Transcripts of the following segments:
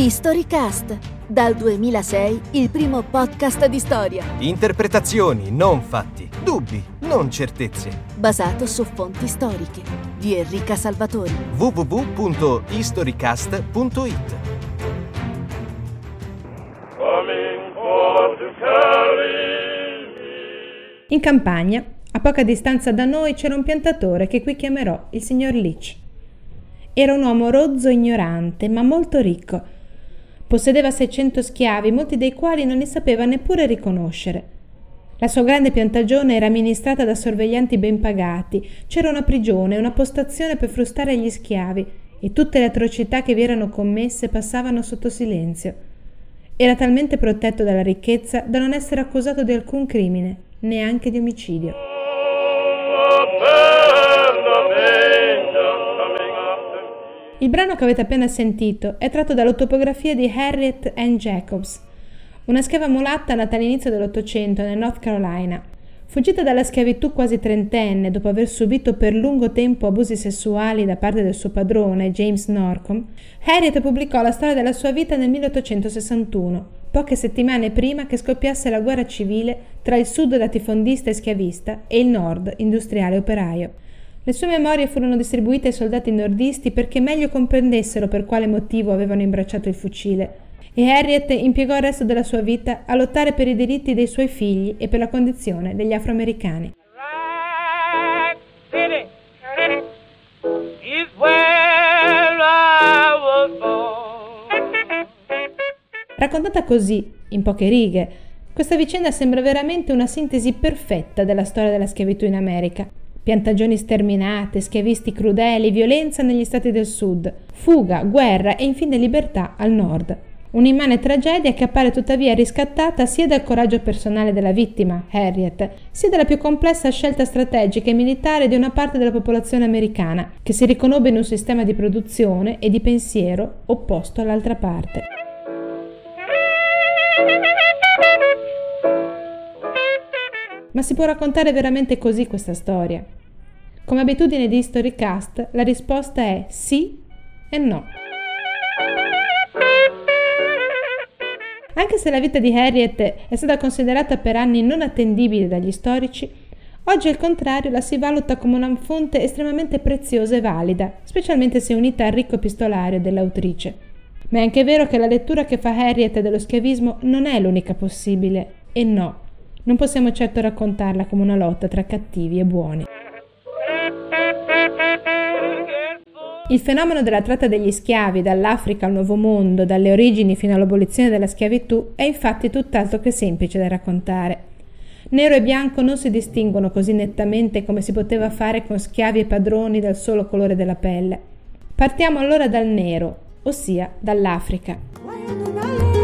Historycast, dal 2006 il primo podcast di storia. Interpretazioni, non fatti. Dubbi, non certezze. Basato su fonti storiche. Di Enrica Salvatori. www.historycast.it In campagna, a poca distanza da noi, c'era un piantatore che qui chiamerò il signor Leach. Era un uomo rozzo e ignorante, ma molto ricco. Possedeva 600 schiavi, molti dei quali non li sapeva neppure riconoscere. La sua grande piantagione era amministrata da sorveglianti ben pagati, c'era una prigione, una postazione per frustare gli schiavi e tutte le atrocità che vi erano commesse passavano sotto silenzio. Era talmente protetto dalla ricchezza da non essere accusato di alcun crimine, neanche di omicidio. Il brano che avete appena sentito è tratto dall'autopografia di Harriet Ann Jacobs, una schiava mulatta nata all'inizio dell'Ottocento nel North Carolina. Fuggita dalla schiavitù quasi trentenne dopo aver subito per lungo tempo abusi sessuali da parte del suo padrone, James Norcom, Harriet pubblicò la storia della sua vita nel 1861, poche settimane prima che scoppiasse la guerra civile tra il sud latifondista e schiavista e il nord industriale operaio. Le sue memorie furono distribuite ai soldati nordisti perché meglio comprendessero per quale motivo avevano imbracciato il fucile. E Harriet impiegò il resto della sua vita a lottare per i diritti dei suoi figli e per la condizione degli afroamericani. Raccontata così, in poche righe, questa vicenda sembra veramente una sintesi perfetta della storia della schiavitù in America. Piantagioni sterminate, schiavisti crudeli, violenza negli stati del sud, fuga, guerra e infine libertà al nord. Un'immane tragedia che appare tuttavia riscattata sia dal coraggio personale della vittima, Harriet, sia dalla più complessa scelta strategica e militare di una parte della popolazione americana, che si riconobbe in un sistema di produzione e di pensiero opposto all'altra parte. Ma si può raccontare veramente così questa storia? Come abitudine di Historycast, la risposta è sì e no. Anche se la vita di Harriet è stata considerata per anni non attendibile dagli storici, oggi al contrario la si valuta come una fonte estremamente preziosa e valida, specialmente se unita al ricco epistolario dell'autrice. Ma è anche vero che la lettura che fa Harriet dello schiavismo non è l'unica possibile, e no, non possiamo certo raccontarla come una lotta tra cattivi e buoni. Il fenomeno della tratta degli schiavi dall'Africa al Nuovo Mondo, dalle origini fino all'abolizione della schiavitù, è infatti tutt'altro che semplice da raccontare. Nero e bianco non si distinguono così nettamente come si poteva fare con schiavi e padroni dal solo colore della pelle. Partiamo allora dal nero, ossia dall'Africa.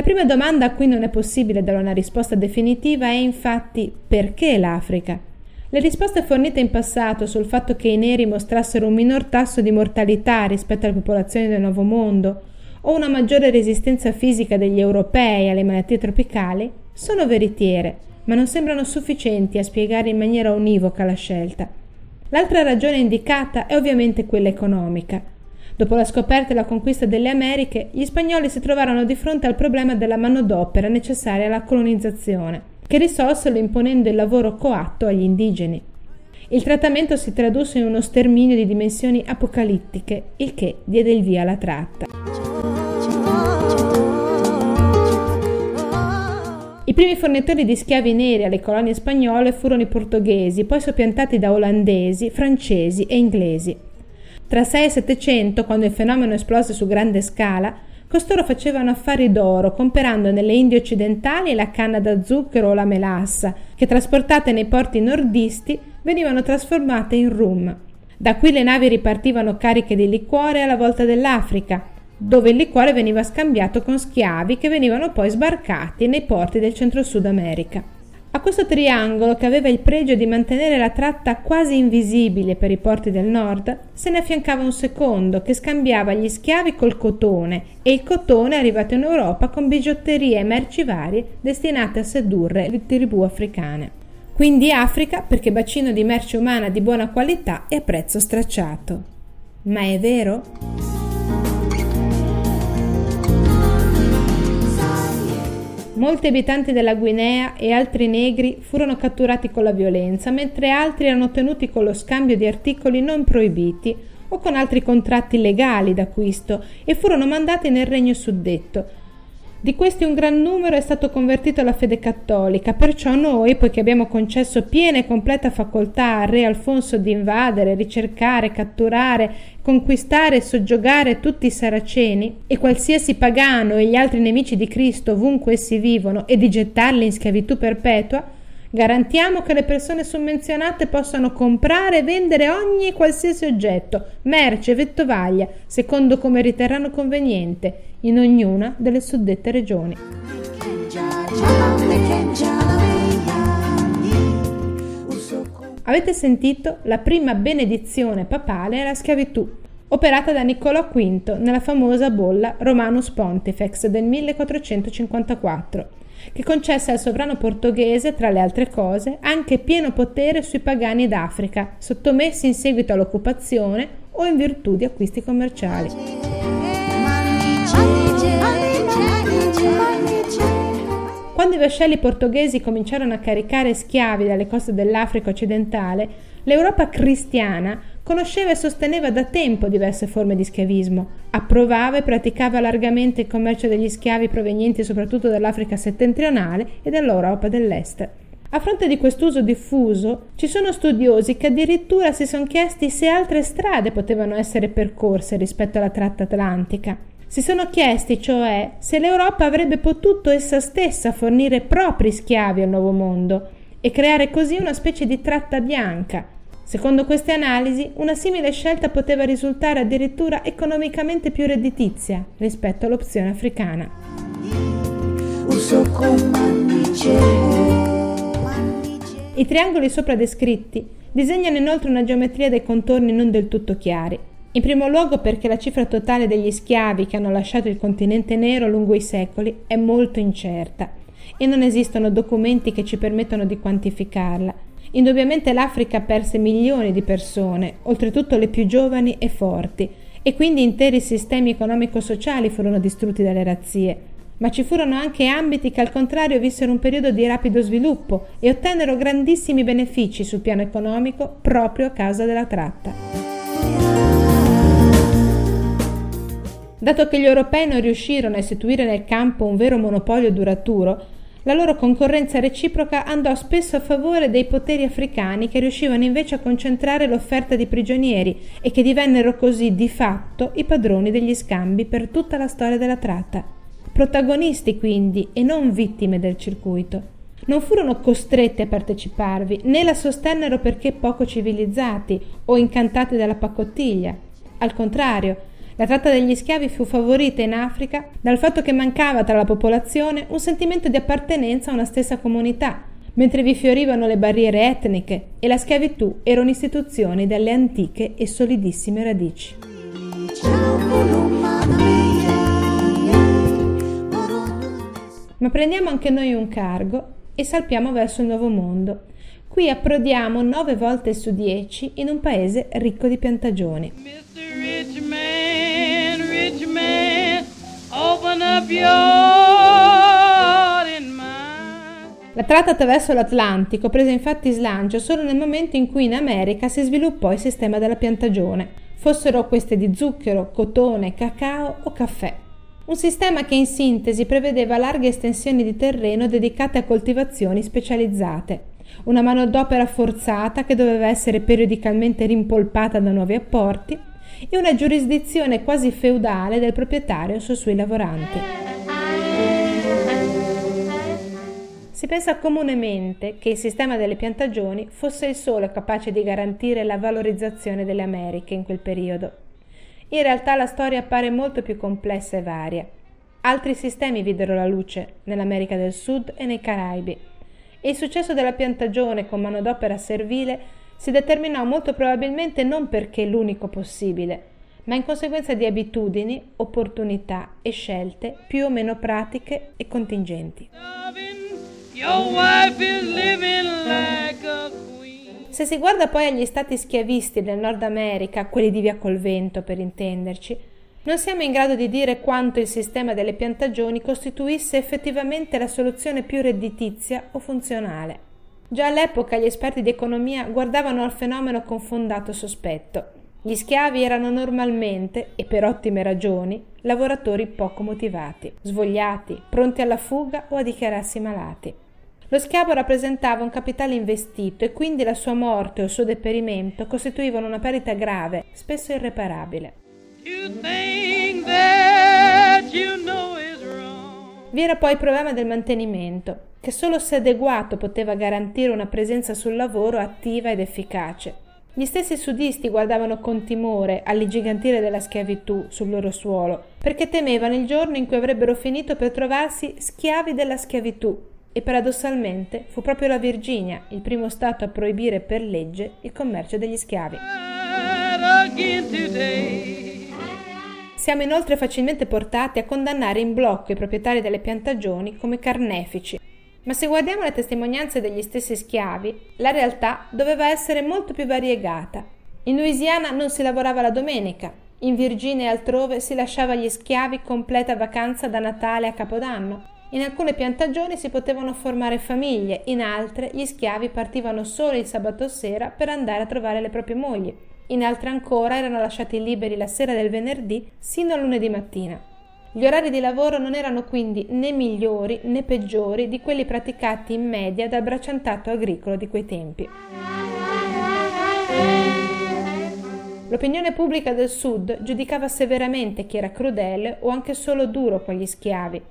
La prima domanda a cui non è possibile dare una risposta definitiva è infatti perché l'Africa? Le risposte fornite in passato sul fatto che i neri mostrassero un minor tasso di mortalità rispetto alle popolazioni del Nuovo Mondo o una maggiore resistenza fisica degli europei alle malattie tropicali sono veritiere, ma non sembrano sufficienti a spiegare in maniera univoca la scelta. L'altra ragione indicata è ovviamente quella economica. Dopo la scoperta e la conquista delle Americhe, gli spagnoli si trovarono di fronte al problema della manodopera necessaria alla colonizzazione, che risolsero imponendo il lavoro coatto agli indigeni. Il trattamento si tradusse in uno sterminio di dimensioni apocalittiche, il che diede il via alla tratta. I primi fornitori di schiavi neri alle colonie spagnole furono i portoghesi, poi soppiantati da olandesi, francesi e inglesi. Tra 6 e 700, quando il fenomeno esplose su grande scala, costoro facevano affari d'oro, comperando nelle Indie occidentali la canna da zucchero o la melassa, che trasportate nei porti nordisti venivano trasformate in rum. Da qui le navi ripartivano cariche di liquore alla volta dell'Africa, dove il liquore veniva scambiato con schiavi che venivano poi sbarcati nei porti del centro-sud America. A questo triangolo, che aveva il pregio di mantenere la tratta quasi invisibile per i porti del nord, se ne affiancava un secondo che scambiava gli schiavi col cotone e il cotone arrivato in Europa con bigiotterie e merci varie destinate a sedurre le tribù africane. Quindi Africa perché bacino di merce umana di buona qualità e a prezzo stracciato. Ma è vero? Molti abitanti della Guinea e altri negri furono catturati con la violenza, mentre altri erano tenuti con lo scambio di articoli non proibiti o con altri contratti legali d'acquisto e furono mandati nel regno suddetto, di questi un gran numero è stato convertito alla fede cattolica, perciò noi, poiché abbiamo concesso piena e completa facoltà al re Alfonso di invadere, ricercare, catturare, conquistare e soggiogare tutti i saraceni e qualsiasi pagano e gli altri nemici di Cristo ovunque essi vivono e di gettarli in schiavitù perpetua, Garantiamo che le persone summenzionate possano comprare e vendere ogni e qualsiasi oggetto, merce, vettovaglia, secondo come riterranno conveniente, in ognuna delle suddette regioni. Avete sentito la prima benedizione papale alla schiavitù, operata da Niccolò V nella famosa bolla Romanus Pontifex del 1454 che concesse al sovrano portoghese, tra le altre cose, anche pieno potere sui pagani d'Africa, sottomessi in seguito all'occupazione o in virtù di acquisti commerciali. Quando i vascelli portoghesi cominciarono a caricare schiavi dalle coste dell'Africa occidentale, l'Europa cristiana conosceva e sosteneva da tempo diverse forme di schiavismo, approvava e praticava largamente il commercio degli schiavi provenienti soprattutto dall'Africa settentrionale e dall'Europa dell'Est. A fronte di quest'uso diffuso, ci sono studiosi che addirittura si sono chiesti se altre strade potevano essere percorse rispetto alla tratta atlantica. Si sono chiesti, cioè, se l'Europa avrebbe potuto essa stessa fornire propri schiavi al Nuovo Mondo e creare così una specie di tratta bianca, Secondo queste analisi, una simile scelta poteva risultare addirittura economicamente più redditizia rispetto all'opzione africana. I triangoli sopra descritti disegnano inoltre una geometria dei contorni non del tutto chiari. In primo luogo perché la cifra totale degli schiavi che hanno lasciato il continente nero lungo i secoli è molto incerta e non esistono documenti che ci permettano di quantificarla Indubbiamente l'Africa perse milioni di persone, oltretutto le più giovani e forti, e quindi interi sistemi economico-sociali furono distrutti dalle razzie. Ma ci furono anche ambiti che al contrario vissero un periodo di rapido sviluppo e ottennero grandissimi benefici sul piano economico proprio a causa della tratta. Dato che gli europei non riuscirono a istituire nel campo un vero monopolio duraturo, la loro concorrenza reciproca andò spesso a favore dei poteri africani che riuscivano invece a concentrare l'offerta di prigionieri e che divennero così di fatto i padroni degli scambi per tutta la storia della tratta. Protagonisti quindi e non vittime del circuito. Non furono costretti a parteciparvi, né la sostennero perché poco civilizzati o incantati dalla pacottiglia. Al contrario, la tratta degli schiavi fu favorita in Africa dal fatto che mancava tra la popolazione un sentimento di appartenenza a una stessa comunità, mentre vi fiorivano le barriere etniche e la schiavitù era un'istituzione dalle antiche e solidissime radici. Ma prendiamo anche noi un cargo e salpiamo verso il nuovo mondo. Qui approdiamo nove volte su dieci in un paese ricco di piantagioni. La tratta attraverso l'Atlantico prese infatti slancio solo nel momento in cui in America si sviluppò il sistema della piantagione, fossero queste di zucchero, cotone, cacao o caffè. Un sistema che in sintesi prevedeva larghe estensioni di terreno dedicate a coltivazioni specializzate, una manodopera forzata che doveva essere periodicamente rimpolpata da nuovi apporti e una giurisdizione quasi feudale del proprietario sui suoi lavoranti. Si pensa comunemente che il sistema delle piantagioni fosse il solo capace di garantire la valorizzazione delle Americhe in quel periodo. In realtà la storia appare molto più complessa e varia. Altri sistemi videro la luce nell'America del Sud e nei Caraibi e il successo della piantagione con manodopera servile si determinò molto probabilmente non perché l'unico possibile, ma in conseguenza di abitudini, opportunità e scelte più o meno pratiche e contingenti. Se si guarda poi agli stati schiavisti del Nord America, quelli di via col vento per intenderci, non siamo in grado di dire quanto il sistema delle piantagioni costituisse effettivamente la soluzione più redditizia o funzionale. Già all'epoca gli esperti di economia guardavano al fenomeno con fondato sospetto. Gli schiavi erano normalmente, e per ottime ragioni, lavoratori poco motivati, svogliati, pronti alla fuga o a dichiararsi malati. Lo schiavo rappresentava un capitale investito e quindi la sua morte o il suo deperimento costituivano una perdita grave, spesso irreparabile. Vi era poi il problema del mantenimento, che solo se adeguato poteva garantire una presenza sul lavoro attiva ed efficace. Gli stessi sudisti guardavano con timore all'ingigantire della schiavitù sul loro suolo, perché temevano il giorno in cui avrebbero finito per trovarsi schiavi della schiavitù, e paradossalmente fu proprio la Virginia il primo Stato a proibire per legge il commercio degli schiavi. Siamo inoltre facilmente portati a condannare in blocco i proprietari delle piantagioni come carnefici, ma se guardiamo le testimonianze degli stessi schiavi, la realtà doveva essere molto più variegata. In Louisiana non si lavorava la domenica, in Virginia e altrove si lasciava agli schiavi completa vacanza da Natale a Capodanno, in alcune piantagioni si potevano formare famiglie, in altre gli schiavi partivano solo il sabato sera per andare a trovare le proprie mogli, in altre ancora erano lasciati liberi la sera del venerdì sino al lunedì mattina. Gli orari di lavoro non erano quindi né migliori né peggiori di quelli praticati in media dal bracciantato agricolo di quei tempi. L'opinione pubblica del Sud giudicava severamente chi era crudele o anche solo duro con gli schiavi,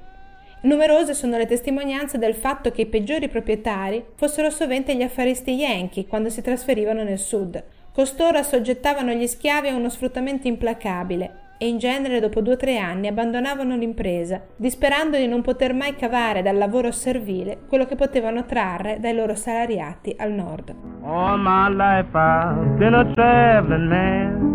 Numerose sono le testimonianze del fatto che i peggiori proprietari fossero sovente gli affaristi yankee quando si trasferivano nel sud. Costoro assoggettavano gli schiavi a uno sfruttamento implacabile e in genere dopo due o tre anni abbandonavano l'impresa, disperando di non poter mai cavare dal lavoro servile quello che potevano trarre dai loro salariati al nord. All my life I've been a traveling man.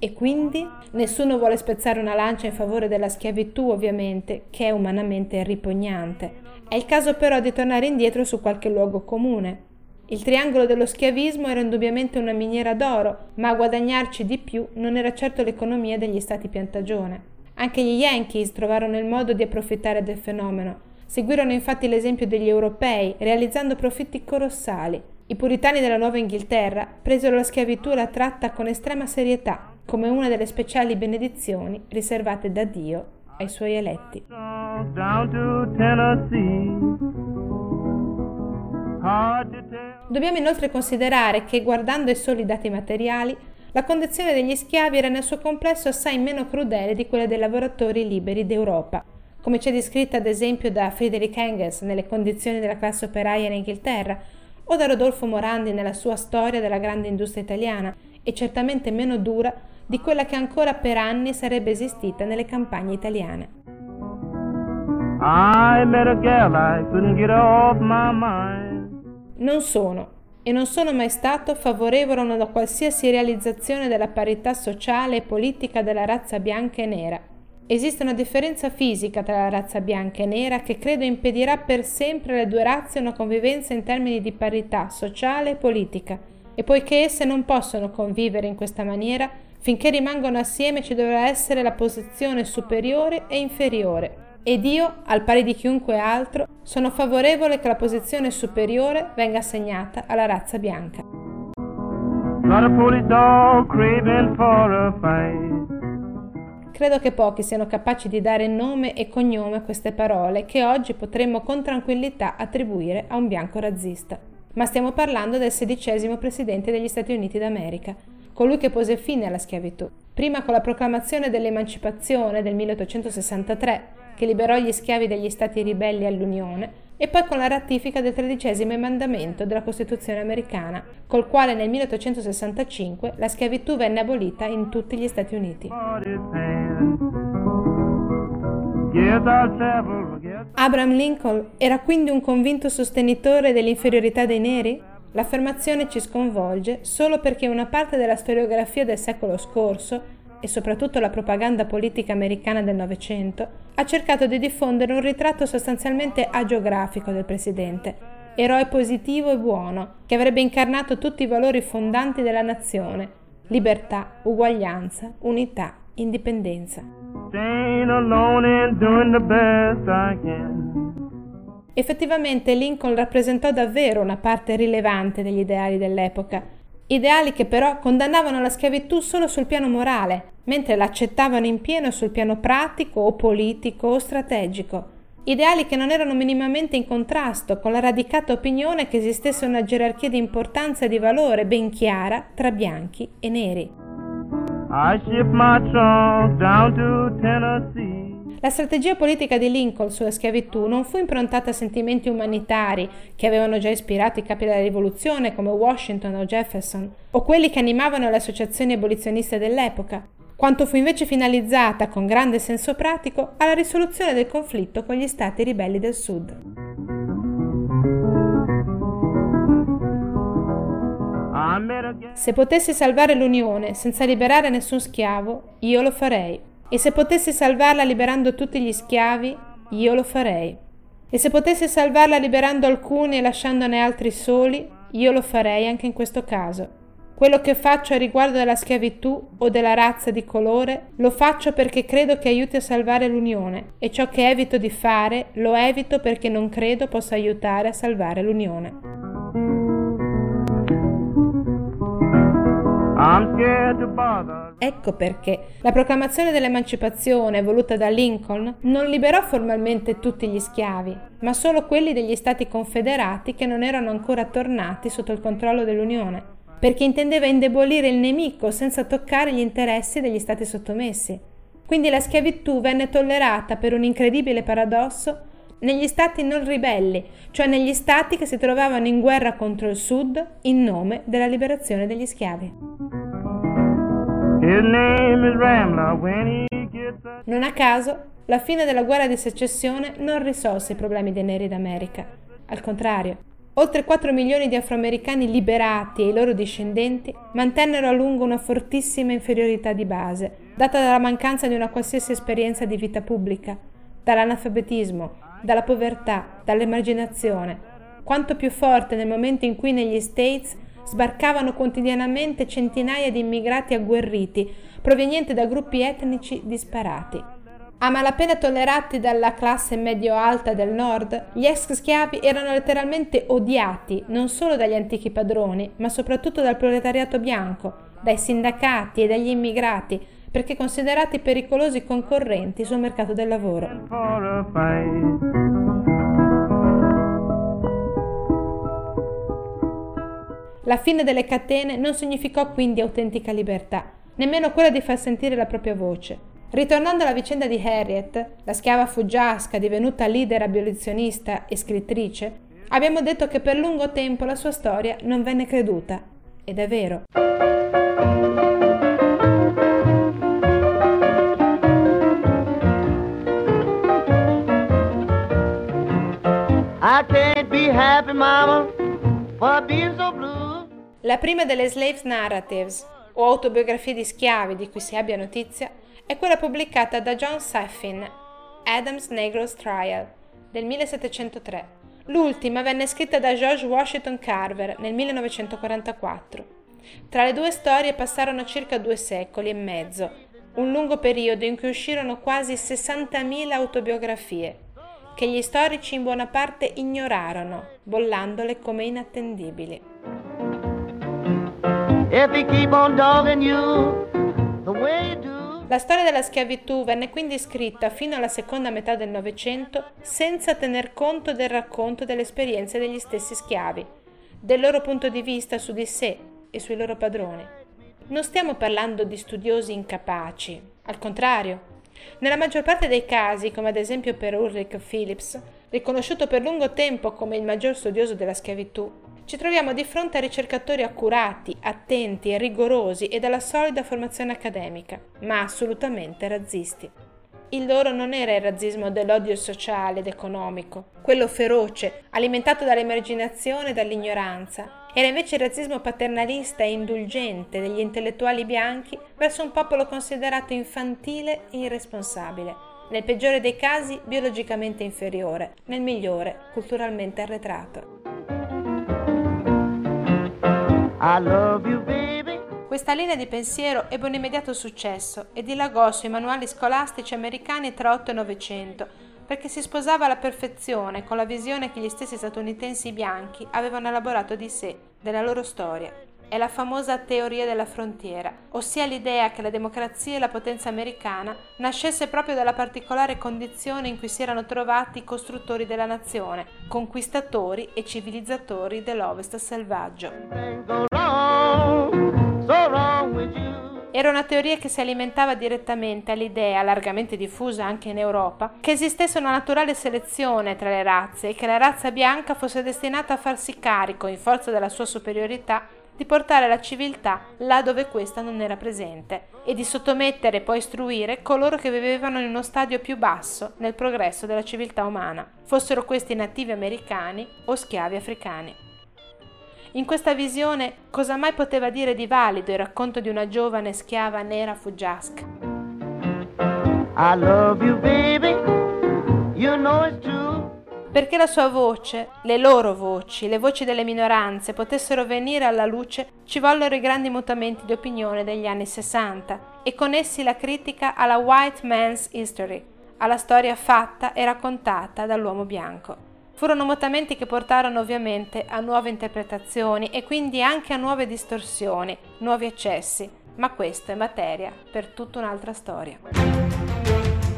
E quindi nessuno vuole spezzare una lancia in favore della schiavitù, ovviamente, che è umanamente ripugnante. È il caso però di tornare indietro su qualche luogo comune. Il triangolo dello schiavismo era indubbiamente una miniera d'oro, ma a guadagnarci di più non era certo l'economia degli stati piantagione. Anche gli Yankees trovarono il modo di approfittare del fenomeno. Seguirono infatti l'esempio degli europei, realizzando profitti colossali. I puritani della Nuova Inghilterra presero la schiavitù e la tratta con estrema serietà, come una delle speciali benedizioni riservate da Dio ai suoi eletti. Dobbiamo inoltre considerare che, guardando ai soli dati materiali, la condizione degli schiavi era nel suo complesso assai meno crudele di quella dei lavoratori liberi d'Europa, come c'è descritta ad esempio da Friedrich Engels nelle condizioni della classe operaia in Inghilterra, o da Rodolfo Morandi nella sua storia della grande industria italiana, e certamente meno dura di quella che ancora per anni sarebbe esistita nelle campagne italiane. Non sono e non sono mai stato favorevole a una qualsiasi realizzazione della parità sociale e politica della razza bianca e nera. Esiste una differenza fisica tra la razza bianca e nera che credo impedirà per sempre alle due razze una convivenza in termini di parità sociale e politica, e poiché esse non possono convivere in questa maniera, Finché rimangono assieme ci dovrà essere la posizione superiore e inferiore. Ed io, al pari di chiunque altro, sono favorevole che la posizione superiore venga assegnata alla razza bianca. Credo che pochi siano capaci di dare nome e cognome a queste parole che oggi potremmo con tranquillità attribuire a un bianco razzista. Ma stiamo parlando del sedicesimo presidente degli Stati Uniti d'America, colui che pose fine alla schiavitù, prima con la proclamazione dell'emancipazione del 1863, che liberò gli schiavi degli stati ribelli all'Unione, e poi con la ratifica del tredicesimo emendamento della Costituzione americana, col quale nel 1865 la schiavitù venne abolita in tutti gli Stati Uniti. Abraham Lincoln era quindi un convinto sostenitore dell'inferiorità dei neri? L'affermazione ci sconvolge solo perché una parte della storiografia del secolo scorso, e soprattutto la propaganda politica americana del Novecento, ha cercato di diffondere un ritratto sostanzialmente agiografico del presidente, eroe positivo e buono, che avrebbe incarnato tutti i valori fondanti della nazione, libertà, uguaglianza, unità, indipendenza. Effettivamente Lincoln rappresentò davvero una parte rilevante degli ideali dell'epoca, ideali che però condannavano la schiavitù solo sul piano morale, mentre l'accettavano in pieno sul piano pratico o politico o strategico. Ideali che non erano minimamente in contrasto con la radicata opinione che esistesse una gerarchia di importanza e di valore ben chiara tra bianchi e neri. La strategia politica di Lincoln sulla schiavitù non fu improntata a sentimenti umanitari che avevano già ispirato i capi della rivoluzione come Washington o Jefferson, o quelli che animavano le associazioni abolizioniste dell'epoca, quanto fu invece finalizzata con grande senso pratico alla risoluzione del conflitto con gli stati ribelli del Sud. Se potessi salvare l'Unione senza liberare nessun schiavo, io lo farei. E se potessi salvarla liberando tutti gli schiavi, io lo farei. E se potessi salvarla liberando alcuni e lasciandone altri soli, io lo farei anche in questo caso. Quello che faccio a riguardo della schiavitù o della razza di colore lo faccio perché credo che aiuti a salvare l'unione e ciò che evito di fare lo evito perché non credo possa aiutare a salvare l'unione. Ecco perché la proclamazione dell'emancipazione voluta da Lincoln non liberò formalmente tutti gli schiavi, ma solo quelli degli stati confederati che non erano ancora tornati sotto il controllo dell'Unione perché intendeva indebolire il nemico senza toccare gli interessi degli stati sottomessi. Quindi la schiavitù venne tollerata per un incredibile paradosso negli stati non ribelli, cioè negli stati che si trovavano in guerra contro il Sud in nome della liberazione degli schiavi. Non a caso, la fine della guerra di secessione non risolse i problemi dei neri d'America. Al contrario, Oltre 4 milioni di afroamericani liberati e i loro discendenti mantennero a lungo una fortissima inferiorità di base, data dalla mancanza di una qualsiasi esperienza di vita pubblica, dall'analfabetismo, dalla povertà, dall'emarginazione, quanto più forte nel momento in cui negli States sbarcavano quotidianamente centinaia di immigrati agguerriti provenienti da gruppi etnici disparati. A malapena tollerati dalla classe medio-alta del nord, gli ex schiavi erano letteralmente odiati non solo dagli antichi padroni, ma soprattutto dal proletariato bianco, dai sindacati e dagli immigrati, perché considerati pericolosi concorrenti sul mercato del lavoro. La fine delle catene non significò quindi autentica libertà, nemmeno quella di far sentire la propria voce. Ritornando alla vicenda di Harriet, la schiava fuggiasca divenuta leader abolizionista e scrittrice, abbiamo detto che per lungo tempo la sua storia non venne creduta. Ed è vero. La prima delle Slaves Narratives, o autobiografie di schiavi di cui si abbia notizia, è quella pubblicata da John Saffin, Adam's Negro's Trial, del 1703. L'ultima venne scritta da George Washington Carver nel 1944. Tra le due storie passarono circa due secoli e mezzo, un lungo periodo in cui uscirono quasi 60.000 autobiografie, che gli storici in buona parte ignorarono, bollandole come inattendibili. La storia della schiavitù venne quindi scritta fino alla seconda metà del Novecento senza tener conto del racconto delle esperienze degli stessi schiavi, del loro punto di vista su di sé e sui loro padroni. Non stiamo parlando di studiosi incapaci, al contrario. Nella maggior parte dei casi, come ad esempio per Ulrich Phillips, riconosciuto per lungo tempo come il maggior studioso della schiavitù, ci troviamo di fronte a ricercatori accurati, attenti e rigorosi e dalla solida formazione accademica, ma assolutamente razzisti. Il loro non era il razzismo dell'odio sociale ed economico, quello feroce, alimentato dall'emarginazione e dall'ignoranza. Era invece il razzismo paternalista e indulgente degli intellettuali bianchi verso un popolo considerato infantile e irresponsabile, nel peggiore dei casi biologicamente inferiore, nel migliore culturalmente arretrato. I love you, baby. Questa linea di pensiero ebbe un immediato successo e dilagò sui manuali scolastici americani tra 8 e 900, perché si sposava alla perfezione con la visione che gli stessi statunitensi bianchi avevano elaborato di sé, della loro storia è la famosa teoria della frontiera, ossia l'idea che la democrazia e la potenza americana nascesse proprio dalla particolare condizione in cui si erano trovati i costruttori della nazione, conquistatori e civilizzatori dell'Ovest selvaggio. Era una teoria che si alimentava direttamente all'idea, largamente diffusa anche in Europa, che esistesse una naturale selezione tra le razze e che la razza bianca fosse destinata a farsi carico, in forza della sua superiorità, di portare la civiltà là dove questa non era presente e di sottomettere e poi istruire coloro che vivevano in uno stadio più basso nel progresso della civiltà umana, fossero questi nativi americani o schiavi africani. In questa visione cosa mai poteva dire di valido il racconto di una giovane schiava nera fuggiasca? I love you baby, you know it's true. Perché la sua voce, le loro voci, le voci delle minoranze potessero venire alla luce, ci vollero i grandi mutamenti di opinione degli anni 60 e con essi la critica alla white man's history, alla storia fatta e raccontata dall'uomo bianco. Furono mutamenti che portarono ovviamente a nuove interpretazioni e quindi anche a nuove distorsioni, nuovi eccessi, ma questo è materia per tutta un'altra storia.